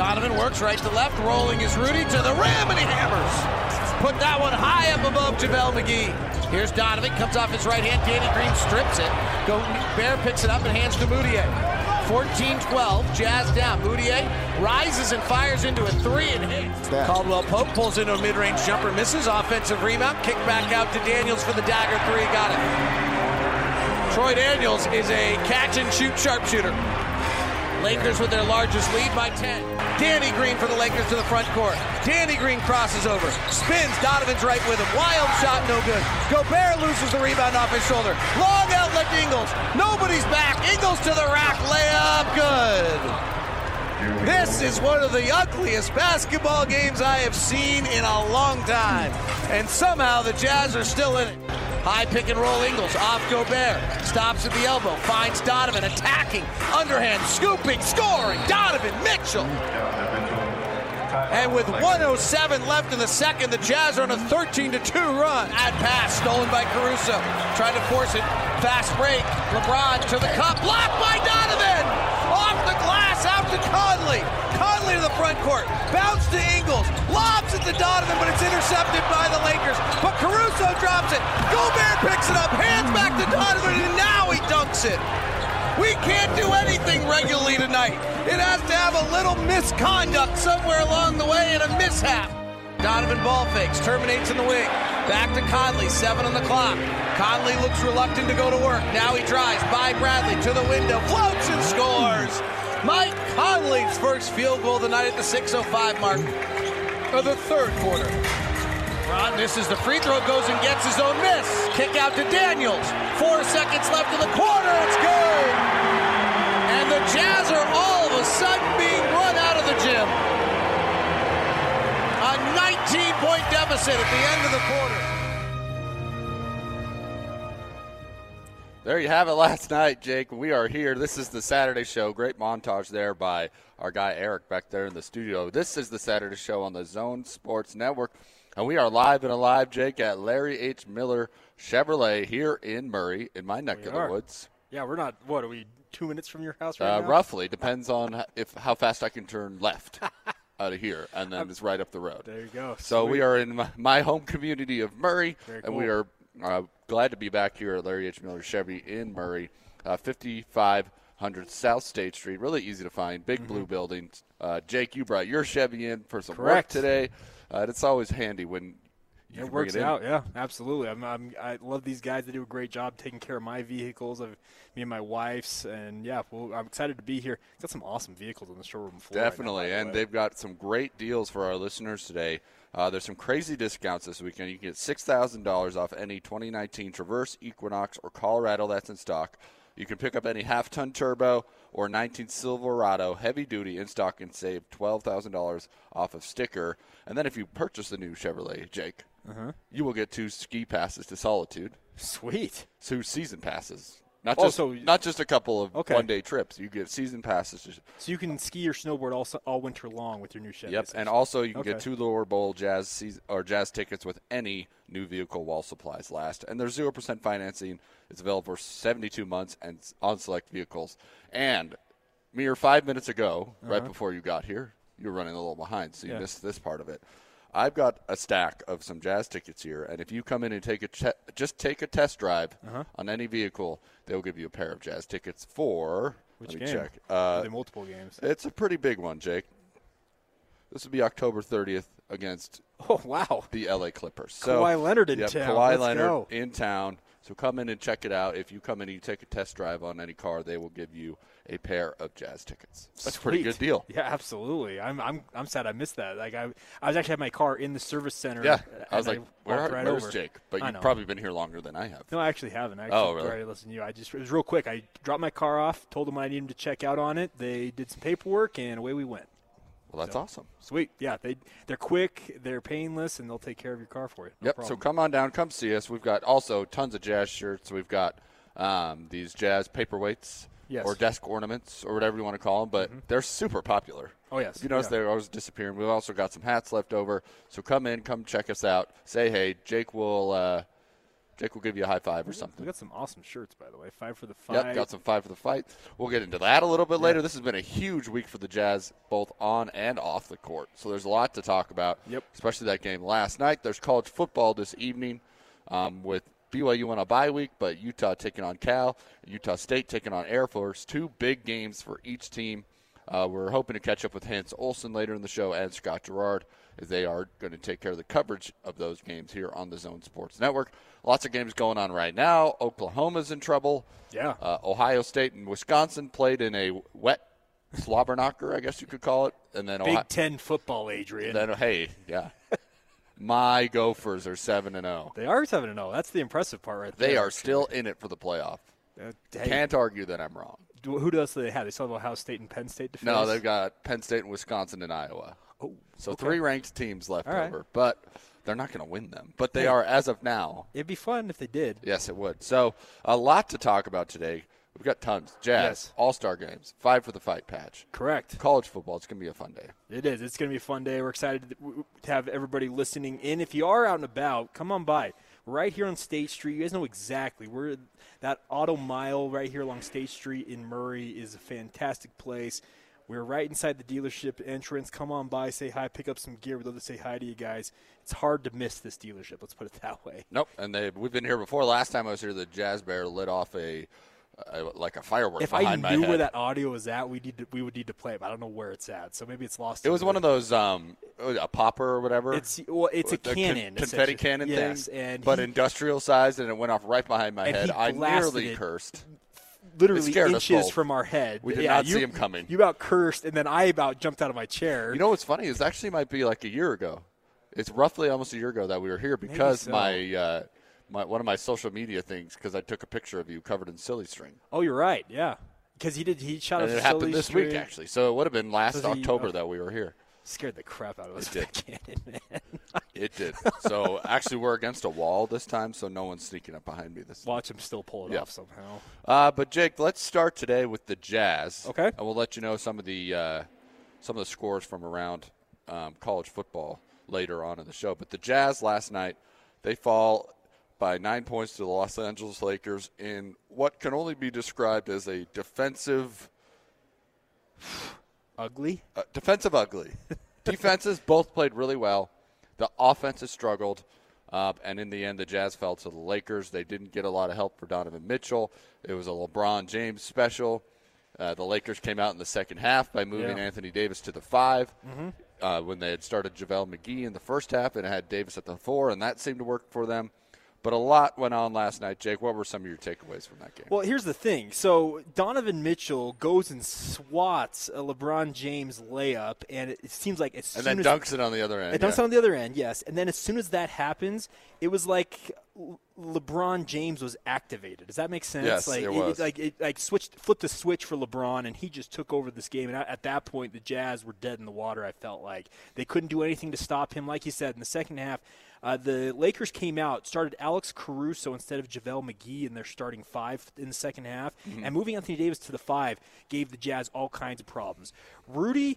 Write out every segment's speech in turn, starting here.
Donovan works right to left, rolling is Rudy to the rim, and he hammers. Put that one high up above JaVale McGee. Here's Donovan, comes off his right hand. Danny Green strips it. Go Bear picks it up and hands to Mudiay. 14-12, Jazz down. Mudiay rises and fires into a three and hits. Caldwell Pope pulls into a mid-range jumper, misses. Offensive rebound, kick back out to Daniels for the dagger three. Got it. Troy Daniels is a catch and shoot sharpshooter. Lakers with their largest lead by 10. Danny Green for the Lakers to the front court. Danny Green crosses over, spins. Donovan's right with him. Wild shot, no good. Gobert loses the rebound off his shoulder. Long outlet to Ingles. Nobody's back. Ingles to the rack. Layup, good. This is one of the ugliest basketball games I have seen in a long time. And somehow the Jazz are still in it. High pick and roll Ingles off Gobert. Stops at the elbow. Finds Donovan attacking. Underhand scooping. Scoring. Donovan Mitchell. And with 107 left in the second, the Jazz are on a 13 2 run. Ad pass stolen by Caruso. Trying to force it. Fast break. LeBron to the cup. Blocked by Donovan. Off the glass out to Conley. To the front court. Bounce to Ingles. Lobs it to Donovan, but it's intercepted by the Lakers. But Caruso drops it. Gobert picks it up. Hands back to Donovan, and now he dunks it. We can't do anything regularly tonight. It has to have a little misconduct somewhere along the way and a mishap. Donovan ball fakes, terminates in the wing. Back to Conley, seven on the clock. Conley looks reluctant to go to work. Now he drives by Bradley to the window, floats and scores. Mike Conley's first field goal of the night at the 6:05 mark of the third quarter. Ron misses the free throw, goes and gets his own miss. Kick out to Daniels. Four seconds left in the quarter. It's good. And the Jazz are all of a sudden being run out of the gym. A 19 point deficit at the end of the quarter. There you have it last night, Jake. We are here. This is the Saturday show. Great montage there by our guy Eric back there in the studio. This is the Saturday show on the Zone Sports Network. And we are live and alive, Jake, at Larry H. Miller Chevrolet here in Murray, in my neck We of are. the woods. Yeah, we're not. What are we? Two minutes from your house right Uh, now? roughly depends on if how fast I can turn left out of here, and then it's right up the road. There you go. So we are in my, my home community of Murray, Very and we are uh, glad to be back here at Larry H. Miller Chevy in Murray, uh, 5500 South State Street. Really easy to find. Big blue building. Uh, Jake, you brought your Chevy in for some work today. Uh, it's always handy when you It works it out, yeah, absolutely. I'm, I'm, I love these guys. They do a great job taking care of my vehicles, of me and my wife's, and yeah, well, I'm excited to be here. Got some awesome vehicles on the showroom floor. right now, Definitely, the and they've got some great deals for our listeners today. Uh, there's some crazy discounts this weekend. You can get six thousand dollars off any 2019 Traverse, Equinox, or Colorado that's in stock. You can pick up any half-ton turbo or 19 Silverado heavy duty in stock and save twelve thousand dollars off of sticker. And then if you purchase the new Chevrolet, Jake, Uh-huh. you will get two ski passes to Solitude, Sweet. two season passes. Not Oh, just so- not just a couple of Okay. one-day trips. You get season passes. So you can ski or snowboard all, all winter long with your new Chevy. Yep, and also you can get two lower bowl jazz season, or jazz tickets with any new vehicle while supplies last. And there's zero percent financing. It's available for 72 months and on select vehicles. And mere five minutes ago, right before you got here, you were running a little behind, so you Uh-huh. Yeah. missed this part of it. I've got a stack of some jazz tickets here, and if you come in and take a che- just take a test drive Uh-huh. on any vehicle, they'll give you a pair of jazz tickets for. Which let me game? check. Uh, multiple games. it's a pretty big one, Jake. This will be October 30th against Oh wow. the LA Clippers. So, Kawhi Leonard in yep, town. Kawhi Let's Leonard go. in town. So come in and check it out. If you come in and you take a test drive on any car, they will give you a pair of jazz tickets. That's a pretty good deal. Yeah, absolutely. I'm I'm I'm sad I missed that. Like I I was actually had my car in the service center. Yeah, I was like, where, walked right where's over. Jake? But you've probably been here longer than I have. No, I actually haven't. I actually, Oh, really? Listen to you. I just it was real quick. I dropped my car off, told them I needed to check out on it. They did some paperwork, and away we went. Well, that's awesome. Sweet. Yeah, they they're quick, they're painless, and they'll take care of your car for you. No yep. problem. So come on down, come see us. We've got also tons of jazz shirts. We've got um, these jazz paperweights Yes. or desk ornaments or whatever you want to call them, but they're super popular. Oh, yes. You notice Yeah. they're always disappearing. We've also got some hats left over. So come in, come check us out. Say hey. Jake will uh, Jake will give you a high five or something. We got some awesome shirts, by the way. Five for the fight. Yep, got some five for the fight. We'll get into that a little bit later. This has been a huge week for the Jazz, both on and off the court. So there's a lot to talk about, Yep. especially that game last night. There's college football this evening um, with BYU on a bye week, but Utah taking on Cal, Utah State taking on Air Force. Two big games for each team. Uh, we're hoping to catch up with Hans Olsen later in the show and Scott Garrard as they are going to take care of the coverage of those games here on the Zone Sports Network. Lots of games going on right now. Oklahoma's in trouble. Yeah. Uh, Ohio State and Wisconsin played in a wet slobber knocker, I guess you could call it. And then Big Ohio, Ten football, Adrian. then hey, yeah. My Gophers are 7 and 0. they are seven and zero. That's the impressive part, right there. They are still in it for the playoff. Uh, hey, Can't argue that I'm wrong. who else do they have? They still have Ohio State and Penn State to. No, they've got Penn State and Wisconsin and Iowa. Oh, So okay. three ranked teams left right. over, but they're not going to win them. But they Hey. are as of now. It'd be fun if they did. Yes, it would. So a lot to talk about today. We've got tons. Jazz, Yes. All Star games, five for the fight patch. Correct. College football. It's going to be a fun day. It is. It's going to be a fun day. We're excited to have everybody listening in. If you are out and about, come on by. Right here on State Street. You guys know exactly. We're that auto mile right here along State Street in Murray is a fantastic place. We're right inside the dealership entrance. Come on by, say hi, pick up some gear. We'd love to say hi to you guys. It's hard to miss this dealership. Let's put it that way. Nope. And they we've been here before. Last time I was here, the Jazz Bear lit off a, like a firework If I knew head. where that audio was at, we need to, we would need to play it. But I don't know where it's at, so maybe it's lost. it was one of those um a popper or whatever. It's well, it's a The con- cannon, confetti cannon yes, thing, and but he- industrial sized, and it went off right behind my head. he I nearly cursed. literally inches from our head. We did Yeah, not you, see him coming. You about cursed, and then I about jumped out of my chair. You know what's funny is actually might be like a year ago. It's roughly almost a year ago that we were here because so. my uh, my one of my social media things because I took a picture of you covered in silly string. oh, you're right. Yeah, because he did. He shot And it happened this week actually, so it would have been last he- October oh. that we were here. Scared the crap out of us. It that cannon, man. It did. so actually, we're against a wall this time, so no one's sneaking up behind me this. Watch him still pull it Yeah. off somehow. Uh, but Jake, let's start today with the Jazz. Okay. And we'll let you know some of the uh, some of the scores from around um, college football later on in the show. But the Jazz last night, they fall by nine points to the Los Angeles Lakers in what can only be described as a defensive Ugly. uh, defensive ugly. Defenses both played really well. The offenses struggled. Uh, and in the end, the Jazz fell to the Lakers. They didn't get a lot of help for Donovan Mitchell. It was a LeBron James special. Uh, the Lakers came out in the second half by moving Yeah. Anthony Davis to the 5 uh, when they had started JaVale McGee in the first half and had Davis at the four, and that seemed to work for them. But a lot went on last night. Jake, what were some of your takeaways from that game? Well, here's the thing. So Donovan Mitchell goes and swats a LeBron James layup, and it, it seems like as and then as dunks it on the other end. It dunks yeah. on the other end, yes. And then as soon as that happens, it was like LeBron James was activated. Does that make sense? Yes, like it was. like it like switched flipped the switch for LeBron and he just took over this game and at at that point the Jazz were dead in the water, I felt like. They couldn't do anything to stop him like you said in the second half. Uh, the Lakers came out, started Alex Caruso instead of JaVale McGee in their starting five in the second half, Mm-hmm. and moving Anthony Davis to the five gave the Jazz all kinds of problems. Rudy,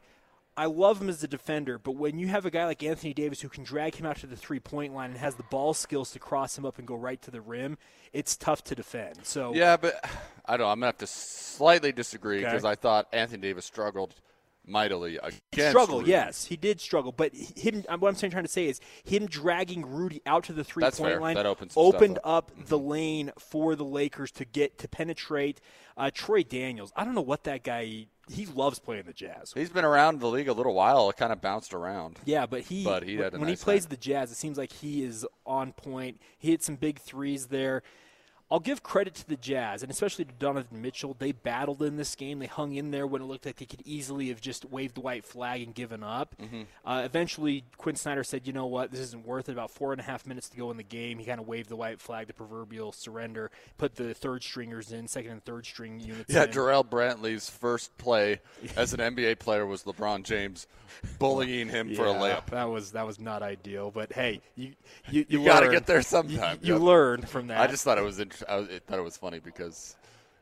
I love him as a defender, but when you have a guy like Anthony Davis who can drag him out to the three point line and has the ball skills to cross him up and go right to the rim, it's tough to defend. So Yeah, but I don't know. I'm gonna have to slightly disagree Okay. because I thought Anthony Davis struggled mightily against struggle, Rudy. yes, he did struggle, but him. What I'm saying, trying to say is him dragging Rudy out to the three That's point fair. line That opens opened up. up the lane for the Lakers to get to penetrate. Uh, Troy Daniels, I don't know what that guy. He loves playing the Jazz. He's been around the league a little while. It kind of bounced around. Yeah, but he, But he when nice he plays night. the Jazz, it seems like he is on point. He hit some big threes there. I'll give credit to the Jazz, and especially to Donovan Mitchell. They battled in this game. They hung in there when it looked like they could easily have just waved the white flag and given up. Mm-hmm. Uh, eventually, Quin Snyder said, "You know what? This isn't worth it." About four and a half minutes to go in the game, he kind of waved the white flag, the proverbial surrender. Put the third stringers in, second and third string units. Yeah, in. Jarrell Brantley's first play as an NBA player was LeBron James bullying him for a layup. That was that was not ideal, but hey, you you, you, You got to get there sometime. You, you Yep. learn from that. I just thought it was I was- I thought it was funny because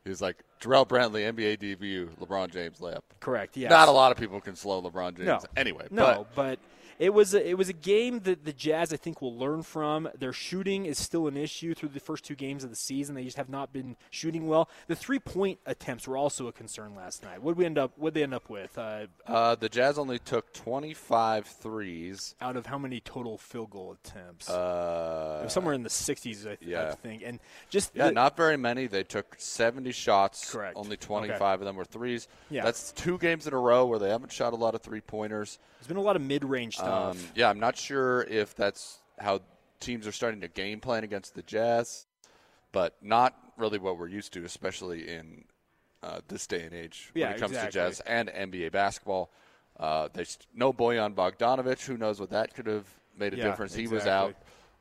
he was like Jarrell Brantley, NBA debut, LeBron James layup. Correct. Yeah. Not a lot of people can slow LeBron James. No. Anyway, No, but but, it was a, it was a game that the Jazz I think will learn from. Their shooting is still an issue through the first two games of the season. They just have not been shooting well. The three point attempts were also a concern last night. What we end up? What they end up with? Uh, uh, the Jazz only took 25 threes. out of how many total field goal attempts? Uh, somewhere in the 60s, I, th- I think. And just Yeah, the- not very many. They took 70 shots. Correct. Only Okay. 25 of them were threes. Yeah. That's two games in a row where they haven't shot a lot of three pointers. there's been a lot of mid range stuff. Um, yeah, I'm not sure if that's how teams are starting to game plan against the Jazz, but not really what we're used to, especially in uh, this day and age Yeah, when it comes exactly. to Jazz and NBA basketball. Uh, there's no Bojan Bogdanovic. Who knows what that could have made a Yeah, difference? He was out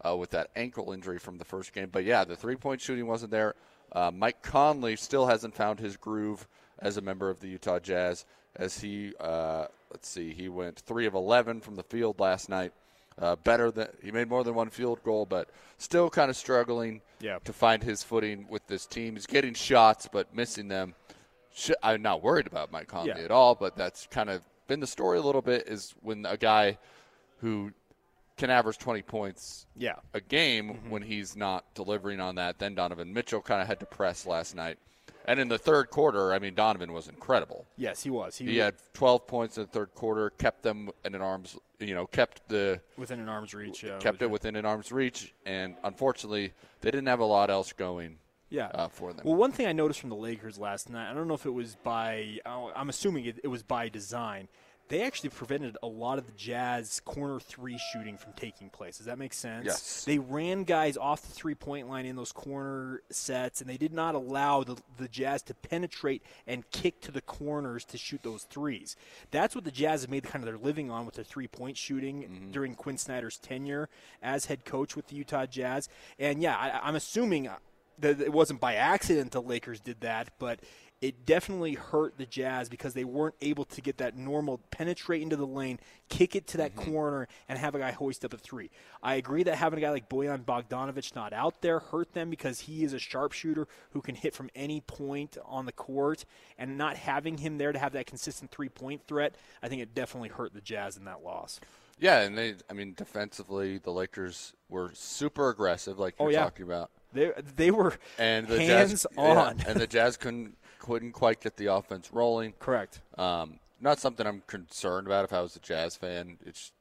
uh, with that ankle injury from the first game. But yeah, the three point shooting wasn't there. Uh, Mike Conley still hasn't found his groove as a member of the Utah Jazz. As he, uh, let's see, he went three of eleven from the field last night. Uh, better than he made more than one field goal, but still kind of struggling Yeah. to find his footing with this team. He's getting shots, but missing them. Sh- I'm not worried about Mike Conley Yeah. at all, but that's kind of been the story a little bit. Is when a guy who can average 20 points yeah. a game Mm-hmm. when he's not delivering on that. Then Donovan Mitchell kind of had to press last night. And in the third quarter, I mean, Donovan was incredible. Yes, he was. He, He had 12 points in the third quarter, kept them in an arm's, you know, kept the within an arm's reach. Yeah, kept it within an arm's reach. And unfortunately, they didn't have a lot else going Yeah. uh, for them. Well, one thing I noticed from the Lakers last night, I don't know if it was by, I'm assuming it, it was by design. They actually prevented a lot of the Jazz corner three shooting from taking place. Does that make sense? Yes. They ran guys off the three point line in those corner sets, and they did not allow the, the Jazz to penetrate and kick to the corners to shoot those threes. That's what the Jazz have made kind of their living on with their three point shooting mm-hmm. during Quin Snyder's tenure as head coach with the Utah Jazz. And yeah, I, I'm assuming uh, that it wasn't by accident the Lakers did that, but it definitely hurt the Jazz because they weren't able to get that normal penetrate into the lane, kick it to that mm-hmm. corner, and have a guy hoist up a three. I agree that having a guy like Bojan Bogdanovic not out there hurt them because he is a sharpshooter who can hit from any point on the court, and not having him there to have that consistent three point threat, I think it definitely hurt the Jazz in that loss. yeah, and they, I mean, defensively, the Lakers were super aggressive, like oh, you're Oh, yeah. talking about. They they were And the hands Jazz, on. yeah, and the Jazz couldn't couldn't quite get the offense rolling. Correct. Um, not something I'm concerned about if I was a Jazz fan. It's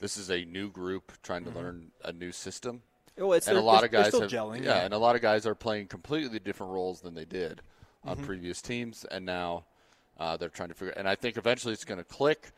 this is a new group trying to learn a new system, Well, it's and a lot of guys have still gelling. yeah, and a lot of guys are playing completely different roles than they did on Mm-hmm. previous teams, and now uh, they're trying to figure. And I think eventually it's going to click.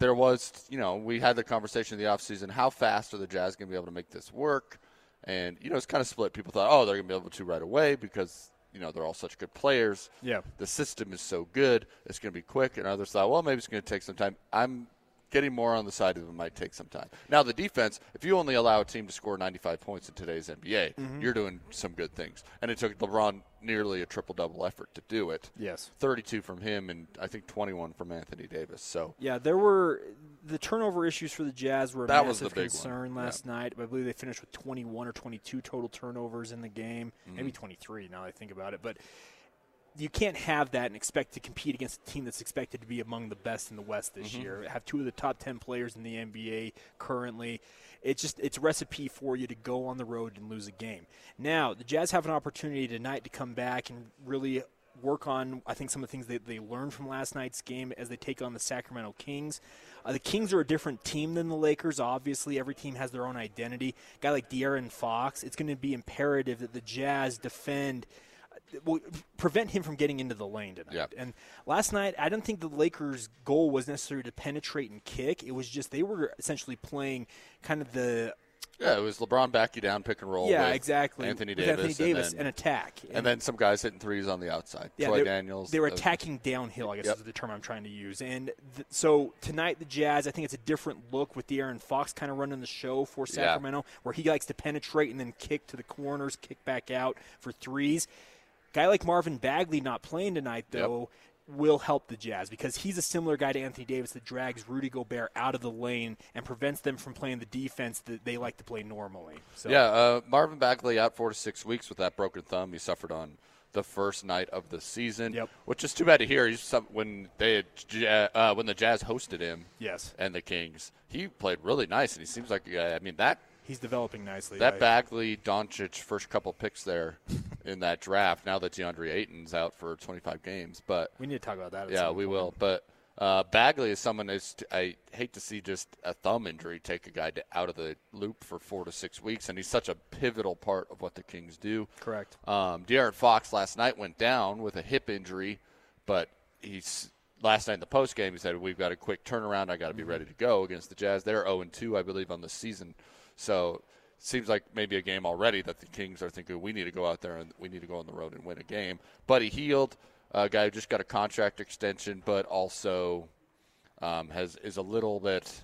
There was, you know, we had the conversation in the offseason, how fast are the Jazz going to be able to make this work? And you know, it's kind of split. People thought, oh, they're going to be able to right away because you know they're all such good players Yeah. the system is so good, it's going to be quick. And others thought, well, maybe it's going to take some time. I'm getting more on the side of it might take some time. Now, the defense, if you only allow a team to score 95 points in today's NBA, Mm-hmm. you're doing some good things. And it took LeBron nearly a triple double effort to do it. Yes. 32 from him and I think 21 from Anthony Davis. So Yeah, there were the turnover issues for the Jazz were a That was the big one. concern Yeah. last night. I believe they finished with 21 or 22 total turnovers in the game, Mm-hmm. maybe 23 now I think about it. But you can't have that and expect to compete against a team that's expected to be among the best in the West this Mm-hmm. year. Have two of the top 10 players in the NBA currently. It's just it's recipe for you to go on the road and lose a game. Now, the Jazz have an opportunity tonight to come back and really work on I think some of the things that they learned from last night's game as they take on the Sacramento Kings. Uh, the Kings are a different team than the Lakers. Obviously, every team has their own identity. A guy like De'Aaron Fox, it's going to be imperative that the Jazz defend will prevent him from getting into the lane tonight. Yeah. And last night, I don't think the Lakers' goal was necessarily to penetrate and kick. It was just they were essentially playing kind of the yeah, it was LeBron back you down, pick and roll. yeah with exactly Anthony Davis, Anthony Davis and, and, attack. and then some guys hitting threes on the outside. Yeah, Troy they- Daniels. They were attacking downhill, I guess Yep. is the term I'm trying to use. And th- so tonight, the Jazz, I think it's a different look with De'Aaron Fox kind of running the show for Yeah. Sacramento, where he likes to penetrate and then kick to the corners, kick back out for threes. Guy like Marvin Bagley not playing tonight, Yep. though. Will help the Jazz because he's a similar guy to Anthony Davis that drags Rudy Gobert out of the lane and prevents them from playing the defense that they like to play normally. So Yeah, uh, Marvin Bagley out four to six weeks with that broken thumb he suffered on the first night of the season. Yep. Which is too bad to hear. He's some, when they had, uh, when the Jazz hosted him Yes. and the Kings, he played really nice, and he seems like uh, I mean that He's developing nicely. that I- Bagley Doncic first couple picks there in that draft. Now that DeAndre Ayton's out for 25 games, but We need to talk about that. yeah, we point. will. But uh, Bagley is someone that's I hate to see just a thumb injury take a guy to, out of the loop for four to six weeks, and he's such a pivotal part of what the Kings do. Correct. Um, De'Aaron Fox last night went down with a hip injury, but he's last night in the post game he said we've got a quick turnaround. I got to be ready to go against the Jazz. They're 0 2, I believe, on the season. So seems like maybe a game already that the Kings are thinking we need to go out there and we need to go on the road and win a game. But he healed. A guy who just got a contract extension, but also um, has is a little bit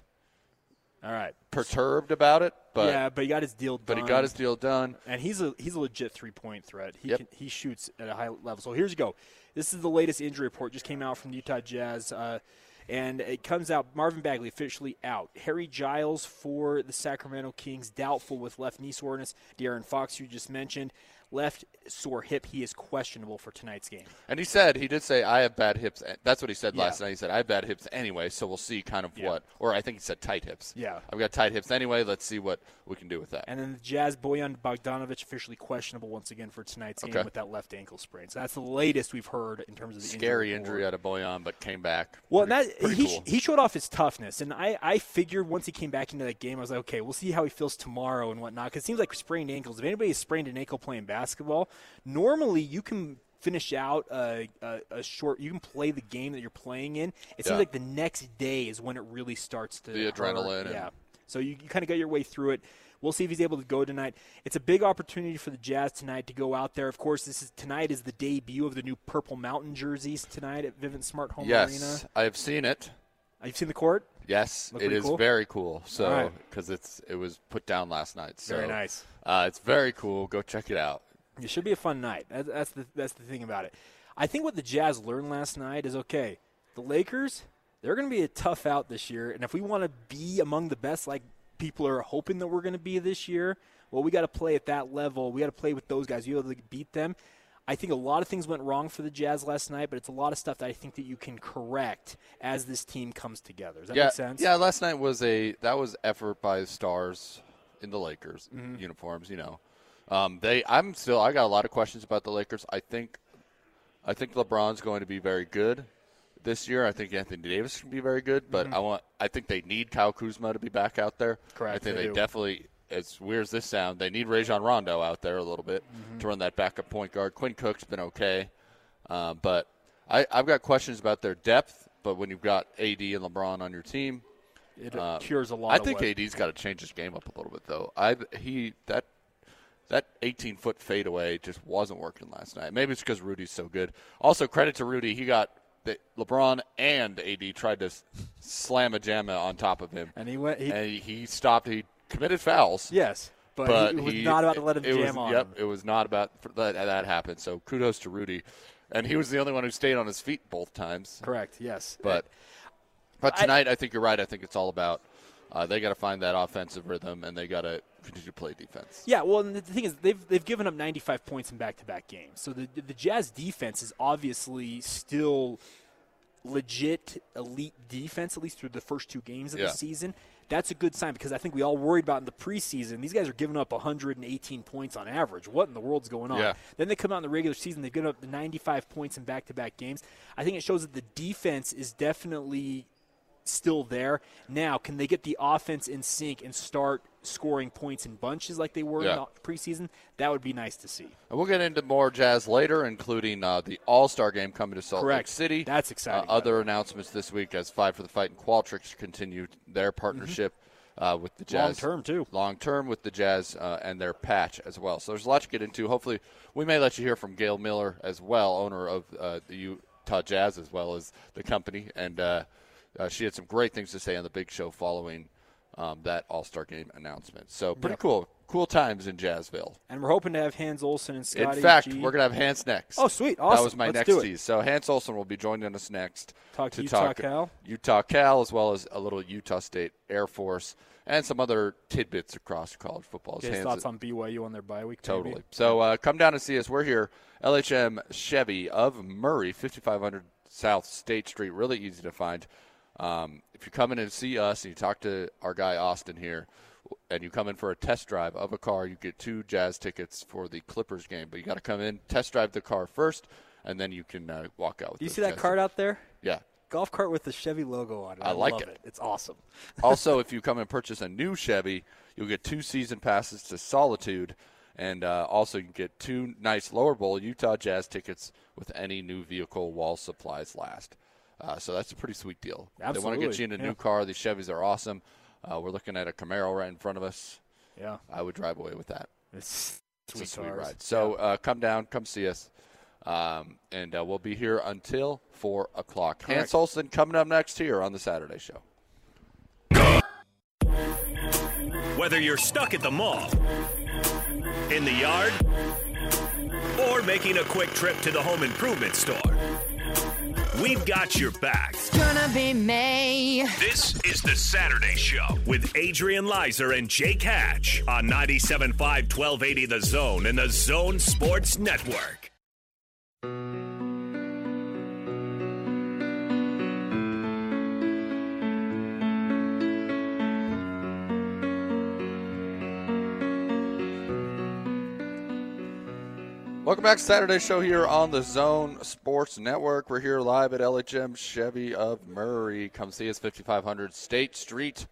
All right. perturbed about it. But yeah, but he got his deal done. but he got his deal done. and he's a he's a legit three point threat. He Yep. can, he shoots at a high level. So here's you go. This is the latest injury report. Just came out from the Utah Jazz, uh, and it comes out Marvin Bagley officially out. Harry Giles for the Sacramento Kings doubtful with left knee soreness. De'Aaron Fox, you just mentioned, left sore hip. He is questionable for tonight's game. And he said he did say I have bad hips. That's what he said Yeah. last night. He said I have bad hips anyway, so we'll see kind of Yeah. what. Or I think he said tight hips. Yeah. I've got tight hips anyway. Let's see what we can do with that. And then the Jazz Bojan Bogdanovic officially questionable once again for tonight's Okay. game with that left ankle sprain. So that's the latest we've heard in terms of the Scary injury. injury out of Bojan, but came back. Well, pretty, that he, cool. he showed off his toughness, and I, I figured once he came back into that game, I was like, okay, we'll see how he feels tomorrow and whatnot. Because it seems like sprained ankles. If anybody has sprained an ankle playing basketball, normally you can finish out a, a, a short. You can play the game that you're playing in. It seems Yeah. like the next day is when it really starts to The adrenaline and- Yeah. So you, you kind of got your way through it. We'll see if he's able to go tonight. It's a big opportunity for the Jazz tonight to go out there. Of course, this is tonight is the debut of the new Purple Mountain jerseys tonight at Vivint Smart Home yes, Arena. I have seen it. You've seen the court? Yes, Look it is cool? very cool. So All right. because it's it was put down last night. So Very nice. Uh, it's very cool. Go check it out. It should be a fun night. That- That's the that's the thing about it. I think what the Jazz learned last night is okay. The Lakers, they're going to be a tough out this year, and if we want to be among the best, like people are hoping that we're going to be this year, well, we got to play at that level. We got to play with those guys. You able to beat them. I think a lot of things went wrong for the Jazz last night, but it's a lot of stuff that I think that you can correct as this team comes together. Does that yeah, make sense? yeah. Last night was a that was effort by the stars in the Lakers Mm-hmm. uniforms. You know, um, they. I'm still. I got a lot of questions about the Lakers. I think, I think LeBron's going to be very good this year. I think Anthony Davis can be very good, but I want. I think they need Kyle Kuzma to be back out there. Mm-hmm. Correct, I think they they, definitely. As weird as this sound, they need Rajon Rondo out there a little bit Mm-hmm. to run that backup point guard. Quinn Cook's been okay, uh, but I, I've got questions about their depth. But when you've got AD and LeBron on your team, It uh, cures a lot I think AD's got to change his game up a little bit, though. I he that that 18 foot fadeaway just wasn't working last night. Maybe it's because Rudy's so good. Also, credit to Rudy, he got the, LeBron and AD tried to slam a jamma on top of him, And he went. He, and he, stopped. He committed fouls. yes, but, But he was he- not about to let him jam was, on Yep, it was not about that that happened. So kudos to Rudy, and he was the only one who stayed on his feet both times. Correct. Yes. But but I- tonight, I, think you're right. I think it's all about uh, they got to find that offensive rhythm, and they got to continue to play defense. Yeah, well, and the thing is, they've they've given up 95 points in back-to-back games. So the the Jazz defense is obviously still legit elite defense, at least through the first two games of Yeah. the season. That's a good sign because I think we all worried about in the preseason. These guys are giving up 118 points on average. What in the world's going on? Yeah. Then they come out in the regular season. They've given up 95 points in back-to-back games. I think it shows that the defense is definitely still there. Now, can they get the offense in sync and start scoring points in bunches like they were Yeah. in the preseason? That would be nice to see. And we'll get into more Jazz later, including uh, the All Star game coming to Salt Correct. Lake City. That's exciting, Uh, other announcements this week as Five for the Fight and Qualtrics continue their partnership uh, with the Jazz. Mm-hmm. Long-term, too. Long term with the Jazz uh, and their patch as well. So there's a lot to get into. Hopefully, we may let you hear from Gail Miller as well, owner of uh, the Utah Jazz as well as the company. And uh, she had some great things to say on the big show following um, that All Star game announcement. So pretty Yep. cool. Cool times in Jazzville. And we're hoping to have Hans Olsen and Scotty. In fact, G. we're going to have Hans next. Oh, sweet. Awesome. That was my Let's next tease. So Hans Olsen will be joining us next Talk to Utah talk Cal. Utah Cal as well as a little Utah State Air Force. and some other tidbits across college football. His Hans thoughts on BYU on their bye week. Totally. maybe? So uh, come down and see us. We're here, LHM Chevy of Murray, 5500 South State Street. Really easy to find. Um, if you come in and see us and you talk to our guy Austin here, and you come in for a test drive of a car, you get two Jazz tickets for the Clippers game. But you got to come in, test drive the car first, and then you can uh, walk out. With Do you see that cart out there? Yeah. Golf cart with the Chevy logo on it. I like love it. it. It's awesome. also, if you come and purchase a new Chevy, you'll get two season passes to Solitude, and uh, also you can get two nice lower bowl Utah Jazz tickets with any new vehicle while supplies last. Uh, so that's a pretty sweet deal. They want to get you in a yeah. new car. These Chevys are awesome. Uh, we're looking at a Camaro right in front of us. Yeah, I would drive away with that. it's It's sweet a sweet cars. ride. So uh, come down, come see us, um, and uh, we'll be here until four o'clock. Hans Correct. Olsen coming up next here on the Saturday Show. Whether you're stuck at the mall, in the yard, or making a quick trip to the home improvement store, we've got your back. It's gonna be May. This is the Saturday Show with Adrian Lizer and Jake Hatch on 97.5 1280 The Zone and the Zone Sports Network. Welcome back to Saturday Show here on the Zone Sports Network. We're here live at LHM Chevy of Murray. Come see us, 5500 State Street.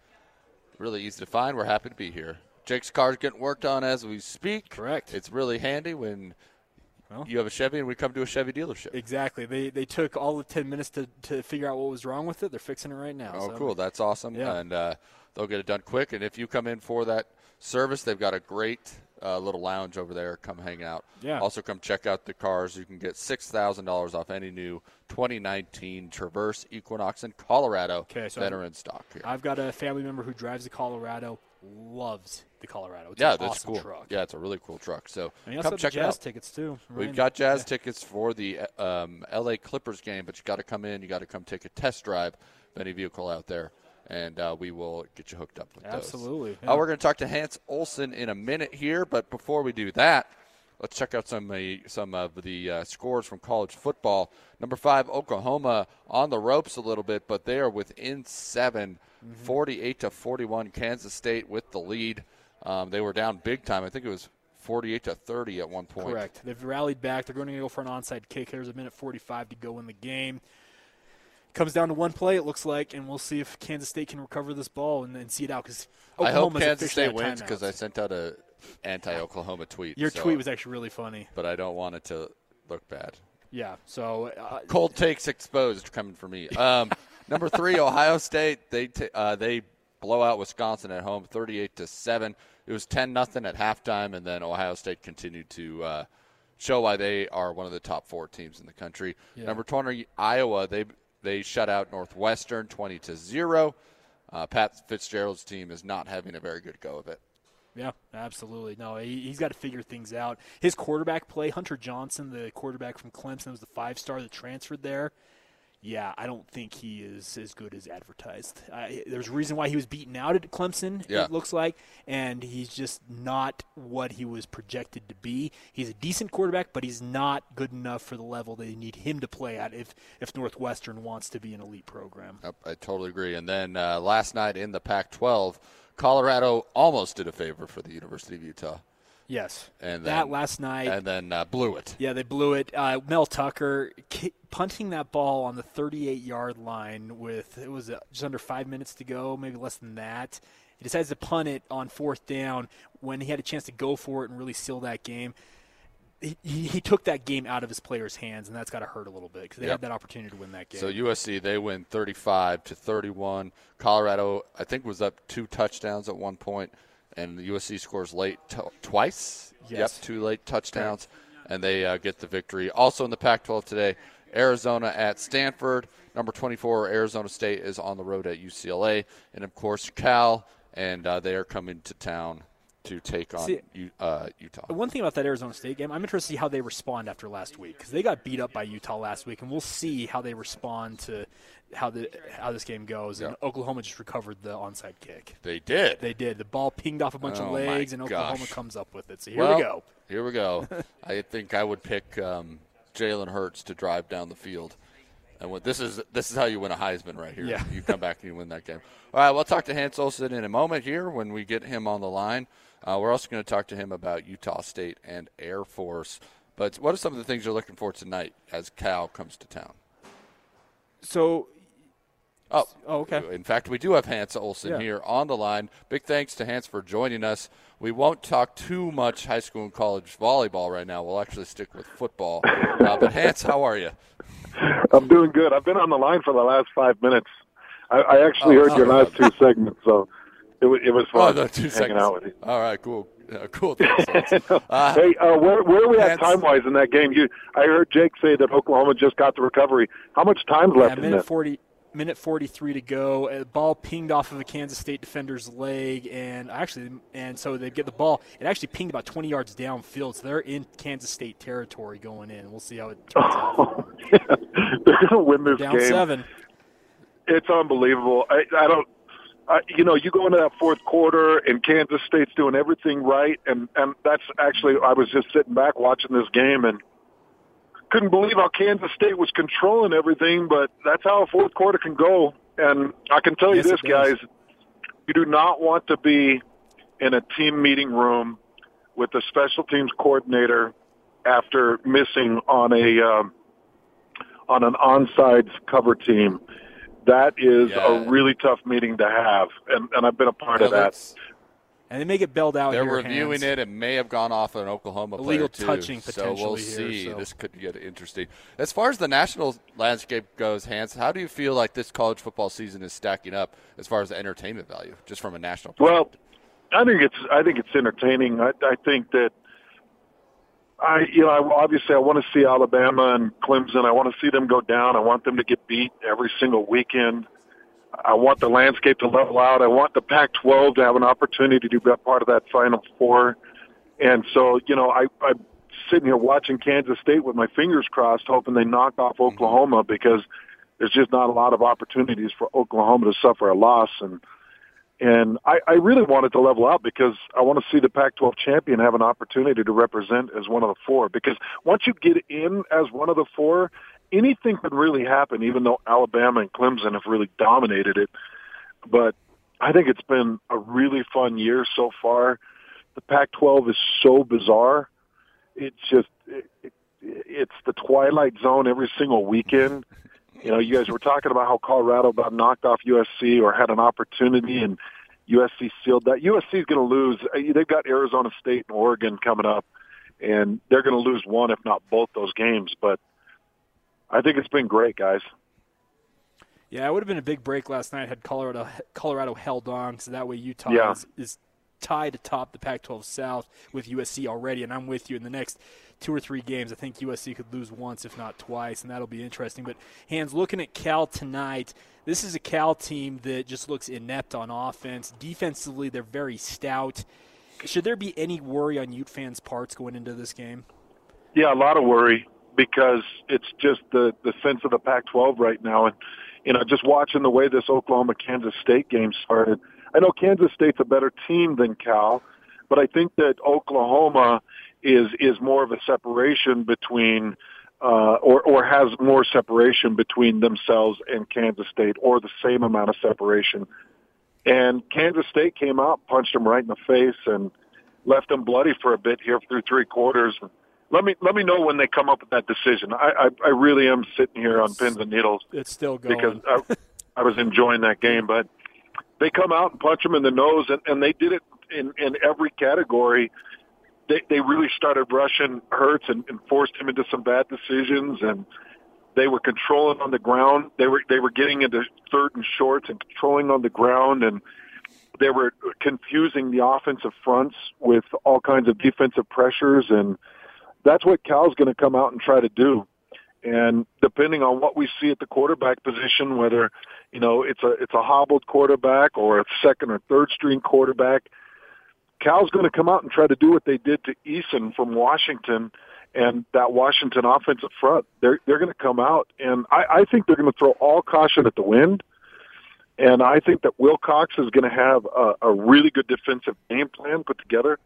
Really easy to find. We're happy to be here. Jake's car's getting worked on as we speak. Correct. It's really handy when Well. you have a Chevy and we come to a Chevy dealership. Exactly. They they took all the ten minutes to, to figure out what was wrong with it. They're fixing it right now. Oh, so- cool. That's awesome. Yeah. And uh, they'll get it done quick. And if you come in for that service, they've got a great uh, little lounge over there. Come hang out. Yeah. Also, come check out the cars. You can get $6,000 off any new 2019 Traverse Equinox in Colorado Okay, so are in stock here. I've got a family member who drives the Colorado. Loves the Colorado. It's yeah, an that's awesome cool. truck. Yeah, it's a really cool truck. So And come check the it out. tickets too. We've got jazz Yeah. tickets for the um, LA Clippers game, but you got to come in. You got to come take a test drive of any vehicle out there, and uh, we will get you hooked up with those. Absolutely, Uh, we're going to talk to Hans Olsen in a minute here, but before we do that, let's check out some uh, some of the uh, scores from college football. Number five, Oklahoma on the ropes a little bit, but they are within 7 Mm-hmm. 48 to 41. Kansas State with the lead. Um, they were down big time. I think it was 48 to 30 at one point. Correct. They've rallied back. They're going to go for an onside kick. There's a minute 45 to go in the game. Comes down to one play, it looks like, and we'll see if Kansas State can recover this ball and, and see it out. Because I hope Kansas State wins because I sent out a anti-Oklahoma tweet. Your so- tweet was actually really funny. but I don't want it to look bad. Yeah. So uh, Cold takes exposed coming for me. Um, number three, Ohio State. They t- uh, they blow out Wisconsin at home, thirty-eight to seven. It was ten nothing at halftime, and then Ohio State continued to uh, show why they are one of the top four teams in the country. Number twenty, Iowa. They they shut out Northwestern twenty to zero. Uh, Pat Fitzgerald's team is not having a very good go of it. Yeah, absolutely. No, he, he's got to figure things out. His quarterback play, Hunter Johnson, the quarterback from Clemson, was the five star that transferred there. Yeah, I don't think he is as good as advertised. There's a reason why he was beaten out at Clemson, Yeah. it looks like, and he's just not what he was projected to be. He's a decent quarterback, but he's not good enough for the level they need him to play at if, if Northwestern wants to be an elite program. Yep, I totally agree. And then uh, last night in the Pac-12, Colorado almost did a favor for the University of Utah, Yes. and that then, last night. and then uh, blew it. Yeah, they blew it. Uh, Mel Tucker ki- punting that ball on the 38 yard line with it was uh, just under five minutes to go, maybe less than that. He decides to punt it on fourth down when he had a chance to go for it and really seal that game. He, he, he took that game out of his players' hands, and that's got to hurt a little bit because they Yep. had that opportunity to win that game. So USC they win 35 to 31. Colorado I think was up two touchdowns at one point, and the USC scores late t- twice. Yes. Yep, two late touchdowns, and they uh, get the victory. Also in the Pac-12 today, Arizona at Stanford. Number 24 Arizona State is on the road at UCLA, and of course Cal, and uh, they are coming to town to take on See- U- uh, Utah. One thing about that Arizona State game, I'm interested to see how they respond after last week because they got beat up by Utah last week, and we'll see how they respond to how the how this game goes. And Oklahoma just recovered the onside kick. They did. They did. The ball pinged off a bunch Oh, of legs, and Oklahoma gosh. comes up with it. So here well, we go. Here we go. I think I would pick um, Jalen Hurts to drive down the field. And what, this is this is how you win a Heisman right here. Yeah. You come back and you win that game. All right, we'll talk to Hans Olsen in a moment here when we get him on the line. Uh, we're also going to talk to him about Utah State and Air Force. But what are some of the things you're looking for tonight as Cal comes to town? So Oh, Oh, okay. In fact, we do have Hans Olsen Yeah. here on the line. Big thanks to Hans for joining us. We won't talk too much high school and college volleyball right now. We'll actually stick with football. Uh, but Hans, how are you? I'm doing good. I've been on the line for the last five minutes. I, I actually Oh, heard your oh, last two segments, so it, wa- it was Oh, fun no, two hanging seconds. out with you. All right, cool. Uh, cool. Uh, hey, uh, where, where are we at time wise in that game? You, I heard Jake say that Oklahoma just got the recovery. How much time's yeah, left in minute this? forty. Minute 43 to go. A ball pinged off of a Kansas State defender's leg, and actually, and so they get the ball. It actually pinged about 20 yards downfield, so they're in Kansas State territory going in. We'll see how it turns out. They're going to win this Down game. seven. It's unbelievable. I, I don't. I, you know, you go into that fourth quarter, and Kansas State's doing everything right, and and that's actually I was just sitting back watching this game and couldn't believe how Kansas State was controlling everything. But that's how a fourth quarter can go. And I can tell you Yes, it this, guys, you do not want to be in a team meeting room with the special teams coordinator after missing on a um, on an onside cover team. That is Yeah. a really tough meeting to have, and, and I've been a part of that. And they may get bailed out They're reviewing Hans. it and may have gone off an Oklahoma Illegal player too. touching so we'll here, see. so. This could get interesting. As far as the national landscape goes, Hans, how do you feel like this college football season is stacking up as far as the entertainment value, just from a national? Well, I think it's I think it's entertaining. I, I think that I you know I, obviously I want to see Alabama and Clemson. I want to see them go down. I want them to get beat every single weekend. I want the landscape to level out. I want the Pac-12 to have an opportunity to be a part of that Final Four. And so, you know, I, I'm sitting here watching Kansas State with my fingers crossed, hoping they knock off mm-hmm. Oklahoma because there's just not a lot of opportunities for Oklahoma to suffer a loss. And and I, I really wanted to level out because I want to see the Pac-12 champion have an opportunity to represent as one of the four. Because once you get in as one of the four, anything could really happen. Even though Alabama and Clemson have really dominated it, but I think it's been a really fun year so far. The Pac-12 is so bizarre. It's just it, it, it's the twilight zone every single weekend. You know, you guys were talking about how Colorado about knocked off USC or had an opportunity, and USC sealed that. USC is going to lose. Uh, They've got Arizona State and Oregon coming up, and they're going to lose one, if not both, those games. But I think it's been great, guys. Yeah, it would have been a big break last night had Colorado Colorado held on, so that way Utah Yeah. is, is tied atop the Pac-12 South with USC already. And I'm with you in the next two or three games. I think USC could lose once, if not twice, and that'll be interesting. But Hans looking at Cal tonight. This is a Cal team that just looks inept on offense. Defensively, they're very stout. Should there be any worry on Ute fans' parts going into this game? Yeah, a lot of worry because it's just the the sense of the Pac-12 right now, and you know, just watching the way this Oklahoma Kansas State game started. I know Kansas State's a better team than Cal, but I think that Oklahoma is is more of a separation between. Uh, or, or has more separation between themselves and Kansas State, or the same amount of separation. And Kansas State came out, punched them right in the face, and left them bloody for a bit here through three quarters. Let me let me know when they come up with that decision. I I, I really am sitting here on pins and needles It's still going. because I, I was enjoying that game. But they come out and punch them in the nose, and, and they did it in in every category. They they really started rushing Hurts and, and forced him into some bad decisions, and they were controlling on the ground. They were they were getting into third and shorts and controlling on the ground, and they were confusing the offensive fronts with all kinds of defensive pressures, and that's what Cal's going to come out and try to do. And depending on what we see at the quarterback position, whether you know it's a it's a hobbled quarterback or a second or third string quarterback, Cal's going to come out and try to do what they did to Eason from Washington and that Washington offensive front. They're they're going to come out, and I, I think they're going to throw all caution at the wind. And I think that Wilcox is going to have a, a really good defensive game plan put together.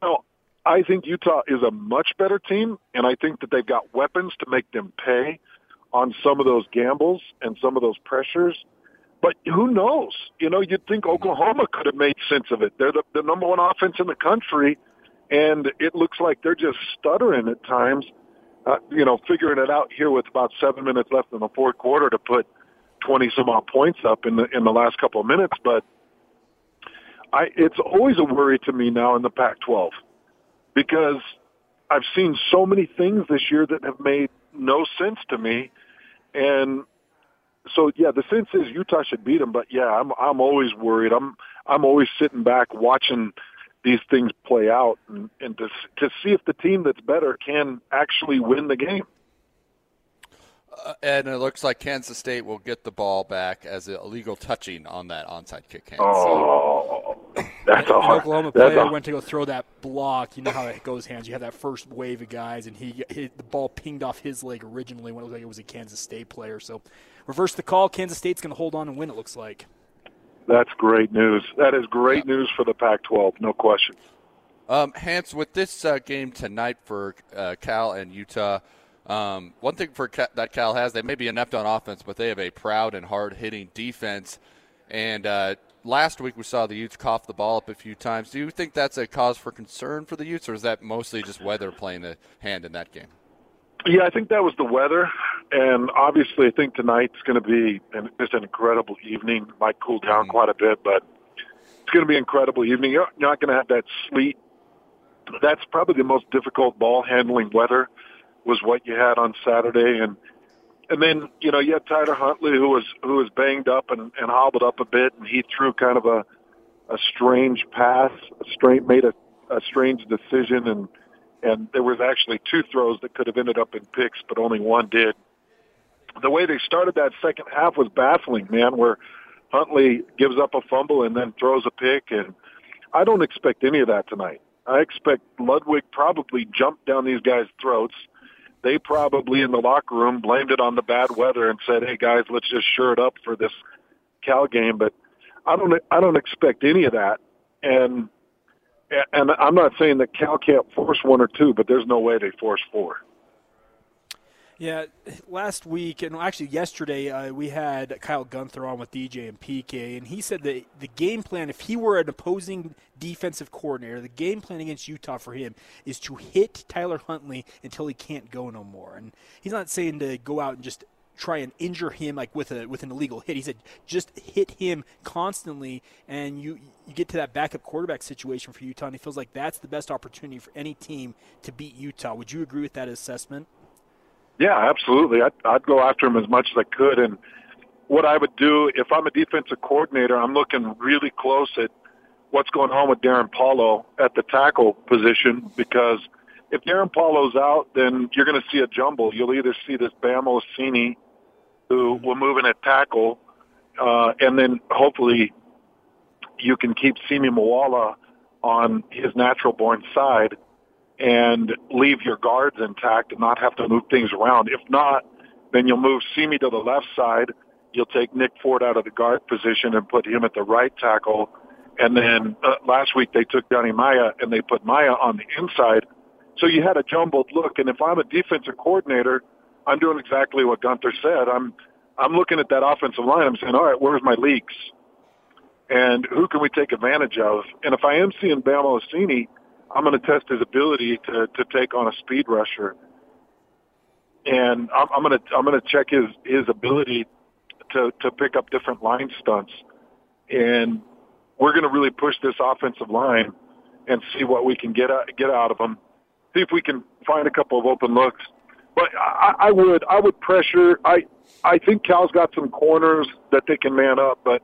Now, I think Utah is a much better team, and I think that they've got weapons to make them pay on some of those gambles and some of those pressures. But who knows? You know, you'd think Oklahoma could have made sense of it. They're the, the number one offense in the country, and it looks like they're just stuttering at times. Uh, you know, figuring it out here with about seven minutes left in the fourth quarter to put twenty some odd points up in the in the last couple of minutes. But I, it's always a worry to me now in the Pac-12 because I've seen so many things this year that have made no sense to me, and so yeah, the sense is Utah should beat them. But yeah, I'm I'm always worried. I'm I'm always sitting back watching these things play out and, and to to see if the team that's better can actually win the game. Uh, and it looks like Kansas State will get the ball back as an illegal touching on that onside kick. Hand. Oh, that's a hard. Oklahoma that's player a- went to go throw that block. You know how it goes hands. You have that first wave of guys, and he hit the ball pinged off his leg originally when it looked like it was a Kansas State player. So reverse the call. Kansas State's going to hold on and win. It looks like. That's great news. That is great news for the Pac-12, no question. Um, Hans, with this uh, game tonight for uh, Cal and Utah, um, one thing for Ca- that Cal has, they may be inept on offense, but they have a proud and hard-hitting defense. And uh, last week we saw the Utes cough the ball up a few times. Do you think that's a cause for concern for the Utes, or is that mostly just weather playing a hand in that game? Yeah, I think that was the weather, and obviously, I think tonight's going to be an, just an incredible evening. Might cool down mm-hmm. quite a bit, but it's going to be an incredible evening. You're not going to have that sleet. That's probably the most difficult ball handling weather was what you had on Saturday, and and then you know you had Tyler Huntley who was who was banged up and, and hobbled up a bit, and he threw kind of a a strange pass, a strange made a, a strange decision, and and there was actually two throws that could have ended up in picks, but only one did. The way they started that second half was baffling, man. Where Huntley gives up a fumble and then throws a pick, and I don't expect any of that tonight. I expect Ludwig probably jumped down these guys' throats. They probably in the locker room blamed it on the bad weather and said, "Hey guys, let's just it up for this Cal game." But I don't, I don't expect any of that. And and I'm not saying that Cal can't force one or two, but there's no way they force four. Yeah, last week and actually yesterday uh, we had Kyle Gunther on with DJ and PK, and he said that the game plan, if he were an opposing defensive coordinator, the game plan against Utah for him is to hit Tyler Huntley until he can't go no more. And he's not saying to go out and just try and injure him like with a with an illegal hit. He said just hit him constantly, and you you get to that backup quarterback situation for Utah. And he feels like that's the best opportunity for any team to beat Utah. Would you agree with that assessment? Yeah, absolutely. I'd, I'd go after him as much as I could. And what I would do if I'm a defensive coordinator, I'm looking really close at what's going on with Darrin Paulo at the tackle position because if Darrin Paulo's out, then you're going to see a jumble. You'll either see this Bam Osini who will move in at tackle, uh, and then hopefully you can keep Simi Moala on his natural born side and leave your guards intact and not have to move things around. If not, then you'll move Simi to the left side. You'll take Nick Ford out of the guard position and put him at the right tackle. And then uh, last week they took Johnny Maea and they put Maea on the inside. So you had a jumbled look. And if I'm a defensive coordinator, I'm doing exactly what Gunther said. I'm I'm looking at that offensive line. I'm saying, all right, where's my leaks? And who can we take advantage of? And if I am seeing Bam Osini, I'm going to test his ability to to take on a speed rusher, and I'm, I'm going to I'm going to check his his ability to to pick up different line stunts, and we're going to really push this offensive line and see what we can get out, get out of them. See if we can find a couple of open looks. But I, I would I would pressure. I I think Cal's got some corners that they can man up, but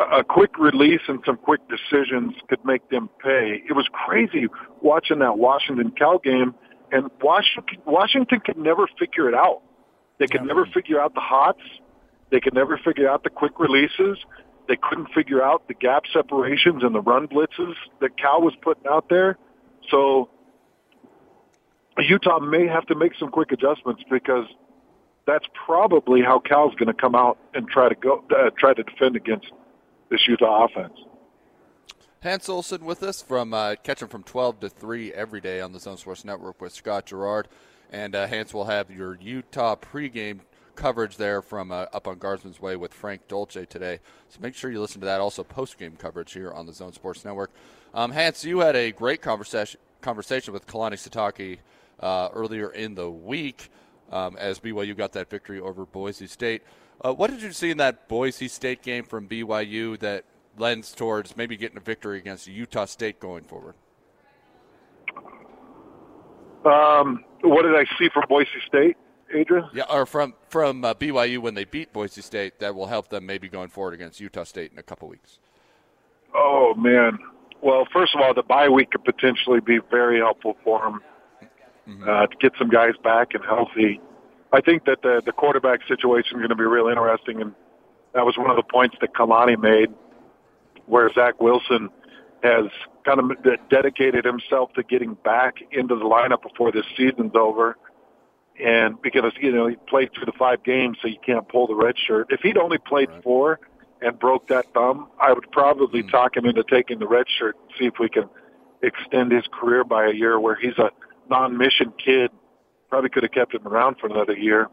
a quick release and some quick decisions could make them pay. It was crazy watching that Washington Cal game, and Washington Washington could never figure it out. They could never figure out the hots. They could never figure out the quick releases. They couldn't figure out the gap separations and the run blitzes that Cal was putting out there. So Utah may have to make some quick adjustments because that's probably how Cal's going to come out and try to go uh, try to defend against this Utah offense. Hans Olsen with us from uh, catch him from 12 to 3 every day on the Zone Sports Network with Scott Garrard. And uh, Hans will have your Utah pregame coverage there from uh, up on Guardsman's Way with Frank Dolce today. So make sure you listen to that. Also, postgame coverage here on the Zone Sports Network. Um, Hans, you had a great conversation conversation with Kalani Sitake uh, earlier in the week um, as BYU got that victory over Boise State. Uh, what did you see in that Boise State game from BYU that lends towards maybe getting a victory against Utah State going forward? Um, what did I see from Boise State, Adrian? Yeah, or from from uh, BYU when they beat Boise State that will help them maybe going forward against Utah State in a couple weeks. Oh man. Well, first of all, the bye week could potentially be very helpful for them mm-hmm. uh, to get some guys back and healthy. I think that the the quarterback situation is going to be real interesting, and that was one of the points that Kalani made, where Zach Wilson has kind of dedicated himself to getting back into the lineup before this season's over. And because you know he played through the five games, so you can't pull the red shirt. If he'd only played right. four and broke that thumb, I would probably mm. talk him into taking the red shirt. And see if we can extend his career by a year, where he's a non-mission kid. Probably could have kept him around for another year.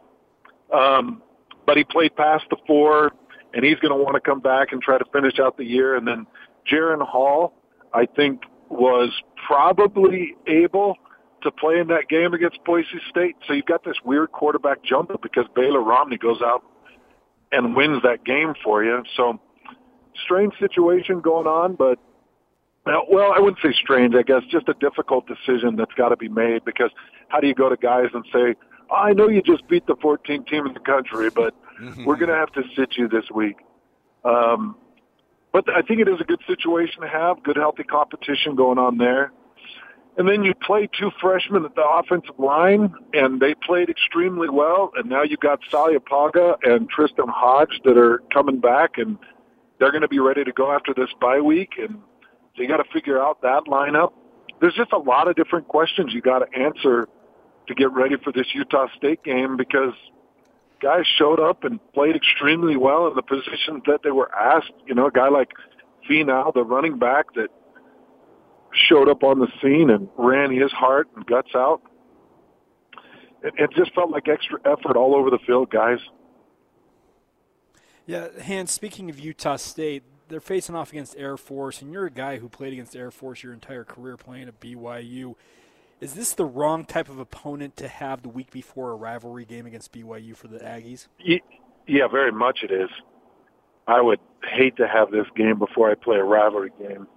Um, but he played past the four, and he's going to want to come back and try to finish out the year. And then Jaren Hall, I think, was probably able to play in that game against Boise State. So you've got this weird quarterback jump because Baylor Romney goes out and wins that game for you. So strange situation going on, but well, I wouldn't say strange. I guess just a difficult decision that's got to be made because how do you go to guys and say, oh, "I know you just beat the 14th team in the country, but we're going to have to sit you this week." Um, but I think it is a good situation to have, good healthy competition going on there. And then you play two freshmen at the offensive line, and they played extremely well. And now you've got Saleapaga and Tristen Hoge that are coming back, and they're going to be ready to go after this bye week. And so you got to figure out that lineup. There's just a lot of different questions you got to answer to get ready for this Utah State game because guys showed up and played extremely well in the positions that they were asked. You know, a guy like Finau, the running back that showed up on the scene and ran his heart and guts out. It, it just felt like extra effort all over the field, guys. Yeah, Hans, speaking of Utah State, they're facing off against Air Force, and you're a guy who played against Air Force your entire career playing at BYU. Is this the wrong type of opponent to have the week before a rivalry game against BYU for the Aggies? Yeah, very much it is. I would hate to have this game before I play a rivalry game.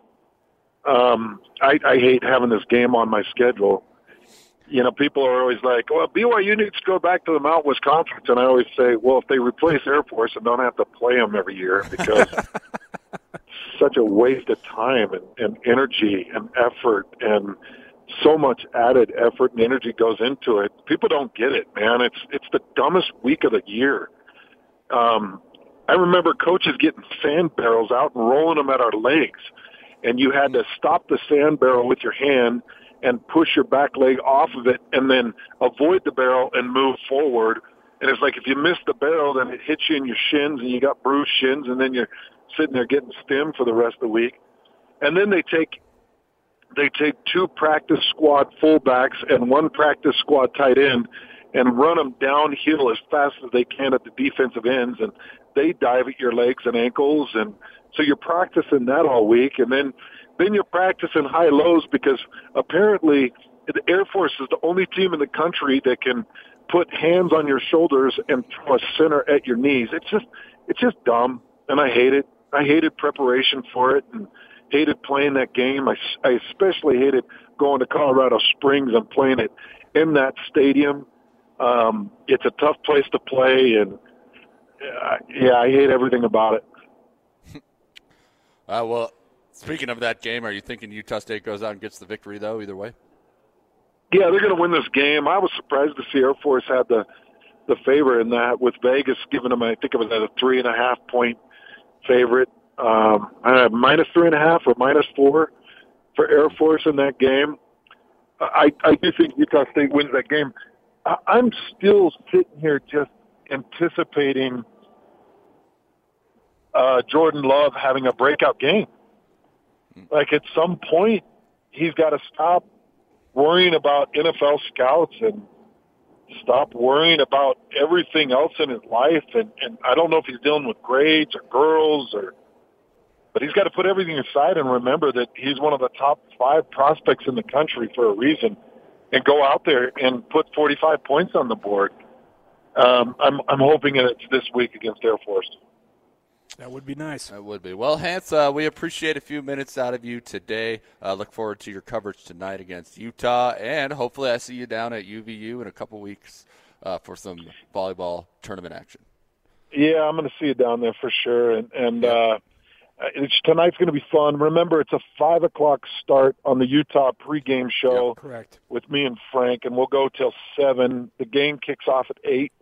Um, I, I hate having this game on my schedule. You know, people are always like, well, BYU needs to go back to the Mount West Conference. And I always say, well, if they replace Air Force and don't have to play them every year because such a waste of time and, and energy and effort and so much added effort and energy goes into it. People don't get it, man. It's it's the dumbest week of the year. Um, I remember coaches getting sand barrels out and rolling them at our legs and you had to stop the sand barrel with your hand and push your back leg off of it and then avoid the barrel and move forward. And it's like if you miss the barrel, then it hits you in your shins and you got bruised shins and then you're sitting there getting stim for the rest of the week. And then they take they take two practice squad fullbacks and one practice squad tight end and run them downhill as fast as they can at the defensive ends and they dive at your legs and ankles and so you're practicing that all week, and then then you're practicing high lows because apparently the Air Force is the only team in the country that can put hands on your shoulders and throw a center at your knees. It's just it's just dumb, and I hate it. I hated preparation for it, and hated playing that game. I, I especially hated going to Colorado Springs and playing it in that stadium. Um, it's a tough place to play, and uh, yeah, I hate everything about it. Uh, well, speaking of that game, are you thinking Utah State goes out and gets the victory, though, either way? Yeah, they're going to win this game. I was surprised to see Air Force had the the favor in that, with Vegas giving them, I think it was at a three and a half point favorite. Um, I have minus three and a half or minus four for Air Force in that game. I, I do think Utah State wins that game. I, I'm still sitting here just anticipating uh, Jordan Love having a breakout game. Like at some point, he's got to stop worrying about NFL scouts and stop worrying about everything else in his life. And, and I don't know if he's dealing with grades or girls or, but he's got to put everything aside and remember that he's one of the top five prospects in the country for a reason and go out there and put 45 points on the board. Um, I'm, I'm hoping it's this week against Air Force. That would be nice. That would be. Well, Hans, uh, we appreciate a few minutes out of you today. Uh, look forward to your coverage tonight against Utah, and hopefully I see you down at UVU in a couple weeks uh, for some volleyball tournament action. Yeah, I'm going to see you down there for sure. And, and uh, it's, tonight's going to be fun. Remember, it's a 5 o'clock start on the Utah pregame show Yep, correct. with me and Frank, and we'll go till 7. The game kicks off at 8.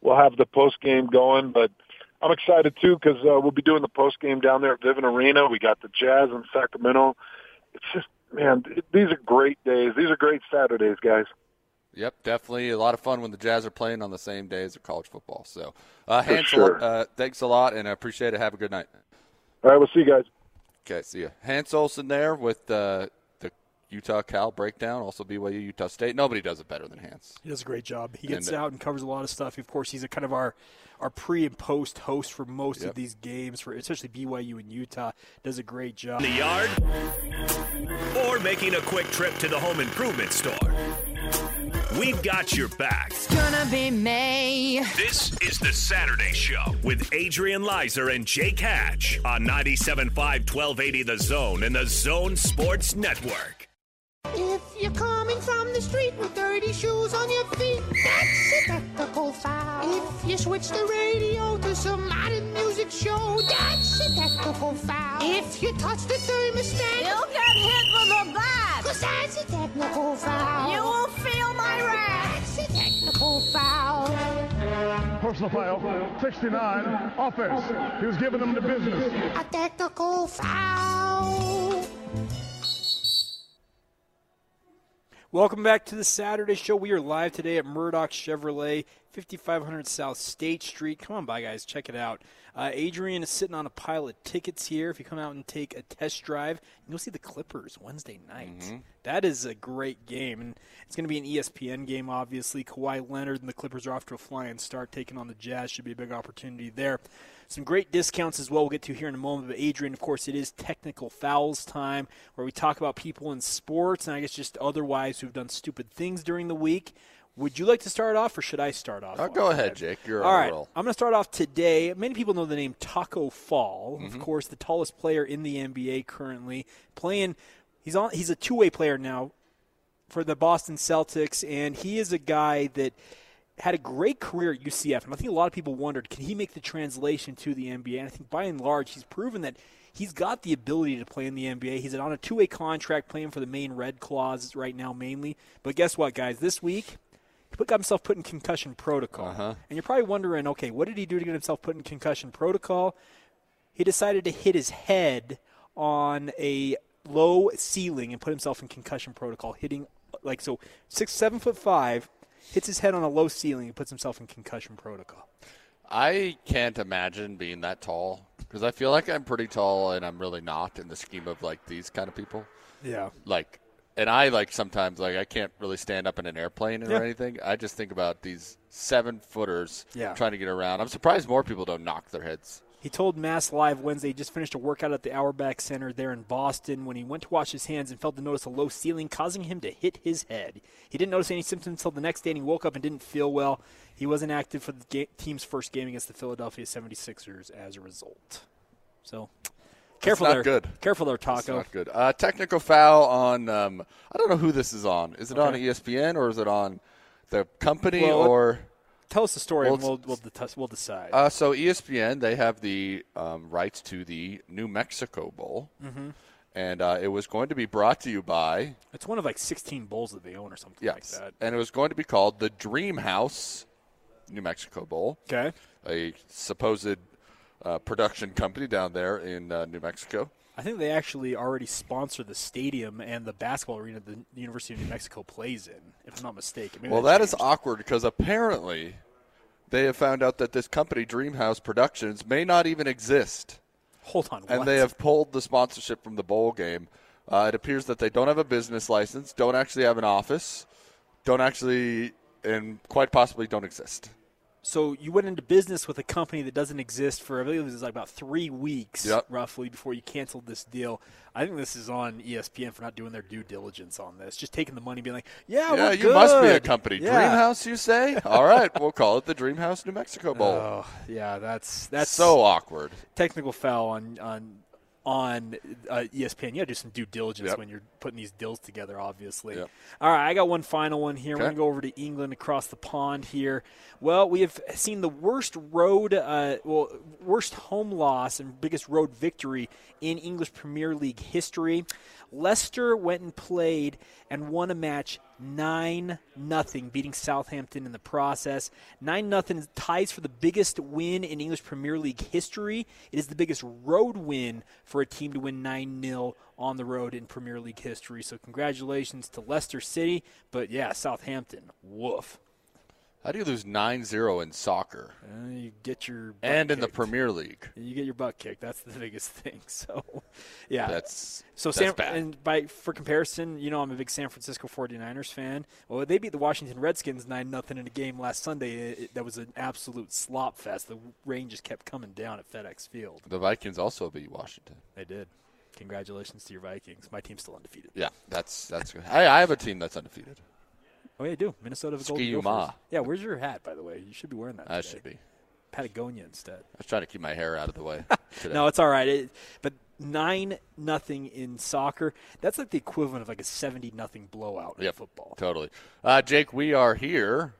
We'll have the post game going, but I'm excited too because uh, we'll be doing the post game down there at Vivint Arena. We got the Jazz in Sacramento. It's just, man, th- these are great days. These are great Saturdays, guys. Yep, definitely a lot of fun when the Jazz are playing on the same day as the college football. So, uh, Hans, sure. uh, thanks a lot, and I appreciate it. Have a good night. All right, we'll see you guys. Okay, see you. Hans Olsen there with uh, the Utah Cal breakdown, also BYU Utah State. Nobody does it better than Hans. He does a great job. He gets And, uh, out and covers a lot of stuff. Of course, he's a kind of our our pre and post host for most Yep. of these games, for especially BYU and Utah. Does a great job. in the yard, or making a quick trip to the home improvement store. We've got your back. It's gonna be May. This is the Saturday Show with Adrian Lizer and Jake Hatch on 97.5 1280 The Zone and the Zone Sports Network. If you're coming from the street with dirty shoes on your feet, that's a technical foul. If you switch the radio to some modern music show, that's a technical foul. If you touch the thermostat, You'll get hit with a bat. cause that's a technical foul. You will feel my wrath. That's a technical foul. Personal foul, 69, offense. He was giving them the business. A technical foul. Welcome back to the Saturday show. We are live today at Murdock Chevrolet, 5500 South State Street. Come on by, guys. Check it out. Uh, Adrian is sitting on a pile of tickets here. If you come out and take a test drive, you'll see the Clippers Wednesday night. That is a great game. And it's going to be an ESPN game, obviously. Kawhi Leonard and the Clippers are off to a flying start, taking on the Jazz. Should be a big opportunity there. Some great discounts as well. We'll get to here in a moment. But Adrian, of course, it is technical fouls time where we talk about people in sports and I guess just otherwise who've done stupid things during the week. Would you like to start off, or should I start off? Uh, go ahead, Jake. You're All right, roll. I'm going to start off today. Many people know the name Taco Fall. Mm-hmm. Of course, the tallest player in the NBA currently, playing. He's on. He's a two-way player now for the Boston Celtics, and he is a guy that had a great career at UCF. And I think a lot of people wondered, can he make the translation to the NBA? And I think by and large, he's proven that he's got the ability to play in the NBA. He's on a two-way contract playing for the Maine Red Claws right now, mainly. But guess what, guys? This week, he put, got himself put in concussion protocol. Uh-huh. And you're probably wondering, okay, what did he do to get himself put in concussion protocol? He decided to hit his head on a low ceiling and put himself in concussion protocol, hitting like so six, seven foot five, hits his head on a low ceiling and puts himself in concussion protocol. I can't imagine being that tall because I feel like I'm pretty tall and I'm really not in the scheme of like these kind of people. Yeah. Like, and I like sometimes like I can't really stand up in an airplane or Yeah. anything. I just think about these seven footers Yeah. trying to get around. I'm surprised more people don't knock their heads. He told Mass Live Wednesday he just finished a workout at the Auerbach Center there in Boston when he went to wash his hands and failed to notice a low ceiling, causing him to hit his head. He didn't notice any symptoms until the next day, and he woke up and didn't feel well. He wasn't active for the team's first game against the Philadelphia 76ers as a result. So, careful not there. good. Careful there, Taco. not good. Uh, technical foul on. Um, I don't know who this is on. Is it on E ESPN or is it on the company Well, or? Tell us the story, Well, and we'll, we'll, we'll decide. Uh, so ESPN they have the um, rights to the New Mexico Bowl, mm-hmm. and uh, it was going to be brought to you by it's one of like 16 bowls that they own or something yes, like that. and it was going to be called the Dream House New Mexico Bowl, Okay. a supposed uh, production company down there in uh, New Mexico. I think they actually already sponsor the stadium and the basketball arena the University of New Mexico plays in, if I'm not mistaken. Maybe Well, that is changed. awkward because apparently they have found out that this company, Dreamhouse Productions, may not even exist. Hold on, and what? they have pulled the sponsorship from the bowl game. Uh, it appears that they don't have a business license, don't actually have an office, don't actually, and quite possibly don't exist. So you went into business with a company that doesn't exist for I believe it was like about three weeks, Yep. roughly, before you canceled this deal. I think this is on ESPN for not doing their due diligence on this, just taking the money, being like, "Yeah, yeah, you must be a company. Yeah. Dreamhouse, you say? All right, we'll call it the Dreamhouse New Mexico Bowl. Oh, yeah, that's that's so awkward. technical foul on on on uh, ESPN. You got to do some due diligence Yep. when you're putting these deals together. Obviously. Yep. All right, I got one final one here. We're gonna go over to England across the pond here. Well, we have seen the worst road, uh, well, worst home loss and biggest road victory in English Premier League history. Leicester went and played and won a match nine nothing, beating Southampton in the process. Nine nothing ties for the biggest win in English Premier League history. It is the biggest road win for a team to win nine 0 on the road in Premier League history. So congratulations to Leicester City, but yeah, Southampton, woof. How do you lose 9 0 in soccer Uh, you get your butt and in the. Premier League? You get your butt kicked. That's the biggest thing. So, yeah, That's so that's San, bad. and by for comparison, you know I'm a big San Francisco 49ers fan. Well, they beat the Washington Redskins nine nothing in a game last Sunday. It, it- that was an absolute slop fest. The rain just kept coming down at FedEx Field. the Vikings also beat Washington. They did. Congratulations to your Vikings. My team's still undefeated. Yeah, that's that's good. I, I have a team that's undefeated. Oh yeah, I do. Minnesota Golden Ski-U-Ma. Gophers. Yeah, where's your hat by the way? You should be wearing that. I today. should be. Patagonia instead. I was trying to keep my hair out of the way. No, it's all right. It, but nine nothing in soccer. That's like the equivalent of like a seventy nothing blowout in football. Totally. Uh, Jake, we are here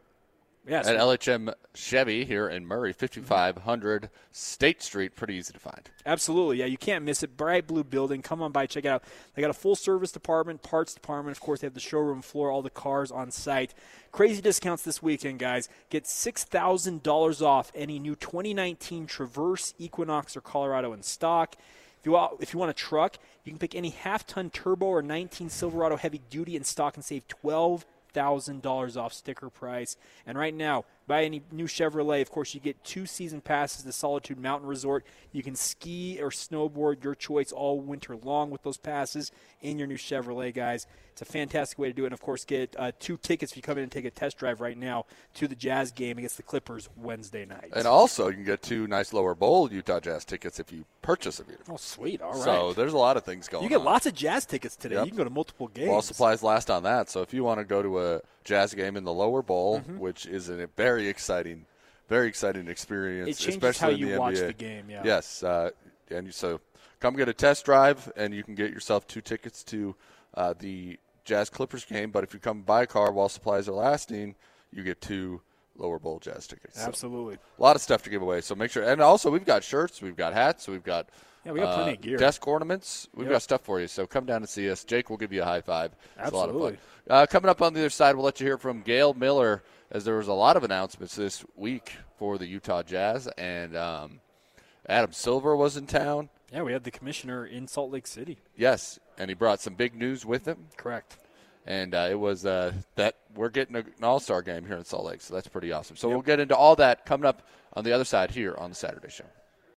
Yes. at LHM Chevy here in Murray, 5500 State Street. Pretty easy to find. Absolutely. Yeah, you can't miss it. Bright blue building. Come on by, check it out. They got a full service department, parts department. Of course, they have the showroom floor, all the cars on site. Crazy discounts this weekend, guys. Get $6,000 off any new 2019 Traverse, Equinox, or Colorado in stock. If you, want, if you want a truck, you can pick any half ton turbo or 19 Silverado heavy duty in stock and save 12 thousand dollars off sticker price. And right now, buy any new Chevrolet. Of course, you get two season passes to Solitude Mountain Resort. You can ski or snowboard, your choice, all winter long with those passes in your new Chevrolet, guys. It's a fantastic way to do it. And of course, get uh, two tickets if you come in and take a test drive right now to the Jazz game against the Clippers Wednesday night. And also, you can get two nice lower bowl Utah Jazz tickets if you purchase a vehicle. oh, sweet! All right. So there's a lot of things going on. you get on. lots of Jazz tickets today. Yep. You can go to multiple games. While supplies last on that. So if you want to go to a Jazz game in the lower bowl, Mm-hmm. which is a very exciting, very exciting experience, It changes especially how in you the watch NBA. the game, yeah. Yes, uh, and so come get a test drive, and you can get yourself two tickets to uh, the Jazz Clippers game. But if you come buy a car while supplies are lasting, you get two lower bowl Jazz tickets. So Absolutely. a lot of stuff to give away. So make sure, and also we've got shirts, we've got hats, we've got Yeah, we got plenty of gear. desk ornaments. We've Yep. got stuff for you. So come down and see us. Jake will give you a high five. It's a lot of Absolutely. fun. Uh, coming up on the other side, we'll let you hear from Gail Miller as there was a lot of announcements this week for the Utah Jazz, and um, Adam Silver was in town. Yeah, we had the commissioner in Salt Lake City. Yes, and he brought some big news with him. Correct. and uh, it was uh, that we're getting a, an All Star game here in Salt Lake, so that's pretty awesome. So we'll get into all that coming up on the other side here on the Saturday Show.